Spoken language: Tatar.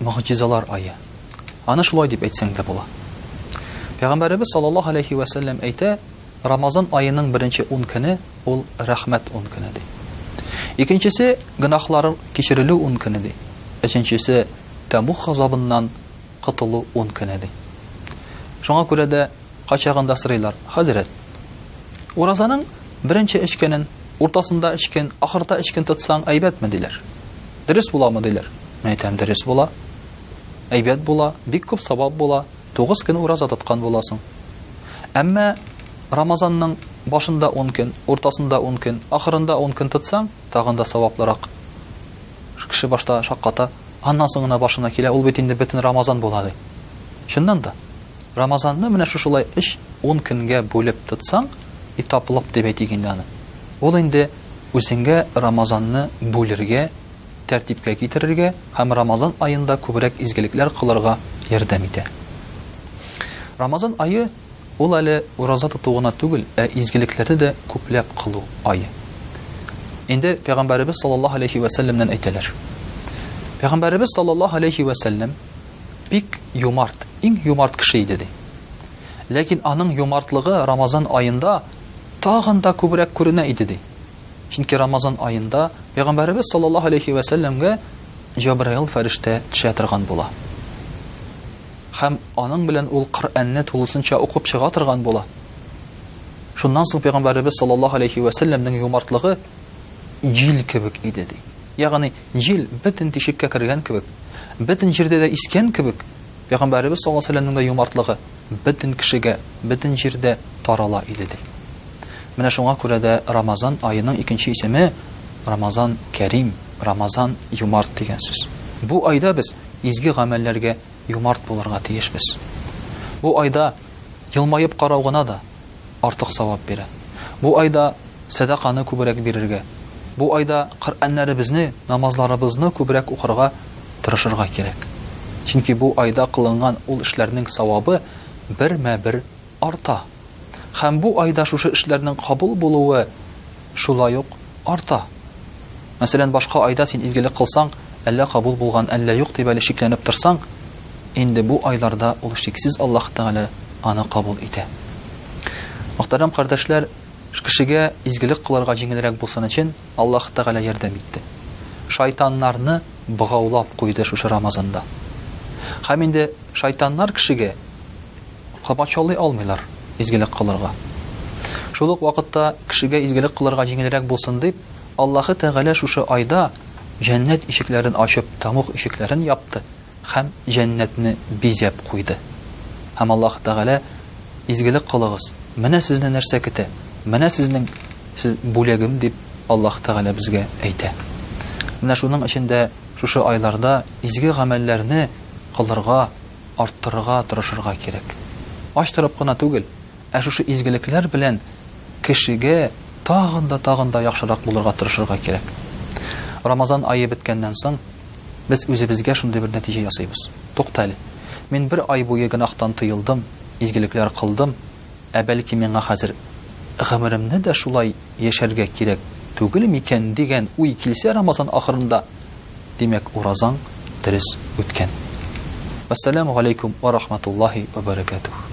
Могҗизалар ае. Аны шулай дип әйтсәң дә була. Пәйгамбәребез саллаллаһу алейхи ва сәлләм әйтә, Рамазан аеның беренче 10 көне ул рәхмәт 10 көне ди. Икенчесе гөнаһлар кичерелү 10 көне ди. Өченчесе Тәмух газабыннан котылу 10 көне ди. Шуңа күрә дә качагында сырыйлар, хәзрәт. Уразаның беренче эчкәнен, уртасында эчкен, ахырда эчкен тотсаң әйбәтме диләр. Дөрес буламы диләр. Мин әйтәм, дөрес була. Әйбәт була, бик күп савап була. Тугыз көн ураза тоткан буласың. Әмма Рамазанның башында 10 көн, уртасында 10 көн, ахырында 10 көн тотсаң, тагын да саваплырак. Кеше башта шакката, аннан соң гына башына килә, ул бит инде бөтен Рамазан була ди. Чыннан да, Рамазанны менә шушылай 3-10 көнгә бүлеп тотсаң, этаплап дип әйтик инде аны. Ул инде үзеңә Рамазанны бүлергә, тәртипкә китерергә һәм Рамазан аенда күбрәк изгелекләр кылырга ярдәм итә. Рамазан ае, ул әле ураза тоту гына түгел, ә изгелекләрне дә күпләп кылу ае. Инде Пәйгамбәребез саллаллаһу алейһи вә сәлләмнән әйтәләр. Пәйгамбәребез саллаллаһу алейһи вә сәлләм бик юмарт, иң юмарт кеше иде ди. Ләкин аның юмартлыгы Рамазан аенда тагын да күбрәк күренә иде, ди. Чөнки Рамазан аенда Пәйгамбәребез саллаллаһу алейһи вә сәлләмгә Җәбраил фәрештә төшә торган була. Һәм аның белән ул Коръәнне тулысынча укып чыга торган була. Шуннан соң Пәйгамбәребез саллаллаһу алейһи вә сәлләмнең юмартлыгы җил кебек иде, ди. Ягъни, җил бөтен тишеккә кергән кебек, бөтен җирдә дә искән кебек, Пәйгамбәребез саллаллаһу алейһи вә сәлләмнең дә юмартлыгы. бөтен кешегә, бөтен җирдә тарала иде, ди. Менә шуңа күрә дә Рамазан аеның икенче исеме, Рамазан кәрим, Рамазан юмарт дигән сүз. Бу айда без изге гамәлләргә юмарт булырга тиешбез. Бу айда елмаеп карау гына да, артык савап бирә. Бу айда сәдаканы күбрәк бирергә, бу айда Коръәннәребезне, намазларыбызны күбрәк укырга тырышырга кирәк. Чөнки бу айда кылынган ул эшләрнең савабы бермә-бер арта. Һәм бу айда шушы эшләрнең кабул булуы Шулай ук арта. Мәсәлән, башка айда син изгелек кылсаң, әллә кабул булган, әллә юк дип әле шикләнеп торсаң, инде бу айларда ул шиксез Аллаһ Тәгалә аны кабул итә. Мөхтәрәм кардәшләр, кешегә изгелек кылырга җиңелрәк булсын өчен Аллаһ Тәгалә ярдәм итте. Шайтаннарны богаулап куйды шушы Рамазанда. Һәм инде шайтаннар кешегә камачаулый алмыйлар изгелек кылырга. Шул ук вакытта кешегә изгелек кылырга җиңелрәк булсын дип, Аллаһы Тәгалә шушы айда җәннәт ишекләрен ачып, тамух ишекләрен япты һәм җәннәтне бизәп куйды. Һәм Аллаһы Тәгалә, Изгелек кылыгыз, менә сезне нәрсә көтә, менә сезнең сез бүләгем дип Аллаһы Тәгалә безгә әйтә. Менә шуның өчен дә шушы айларда изге гамәлләрне кылырга, арттырырга тырышырга кирәк. Ач торып кына түгел, ә шушы изгелекләр белән кешегә тагын да тагын да яхшырак булырга тырышырга кирәк. Рамазан ае беткәннән соң, без үзебезгә шундый бер нәтиҗә ясыйбыз. Тукта әле. Мин бер ай буе гөнаһтан тыелдым, изгелекләр кылдым. Ә бәлки миңа хәзер гомеремне дә шулай яшәргә кирәк түгел микән дигән уй килсә Рамазан ахырында, димәк уразаң дөрес үткән. Вәссәләмү галәйкүм вә рахматуллаһи вә бәрәкәтүһ.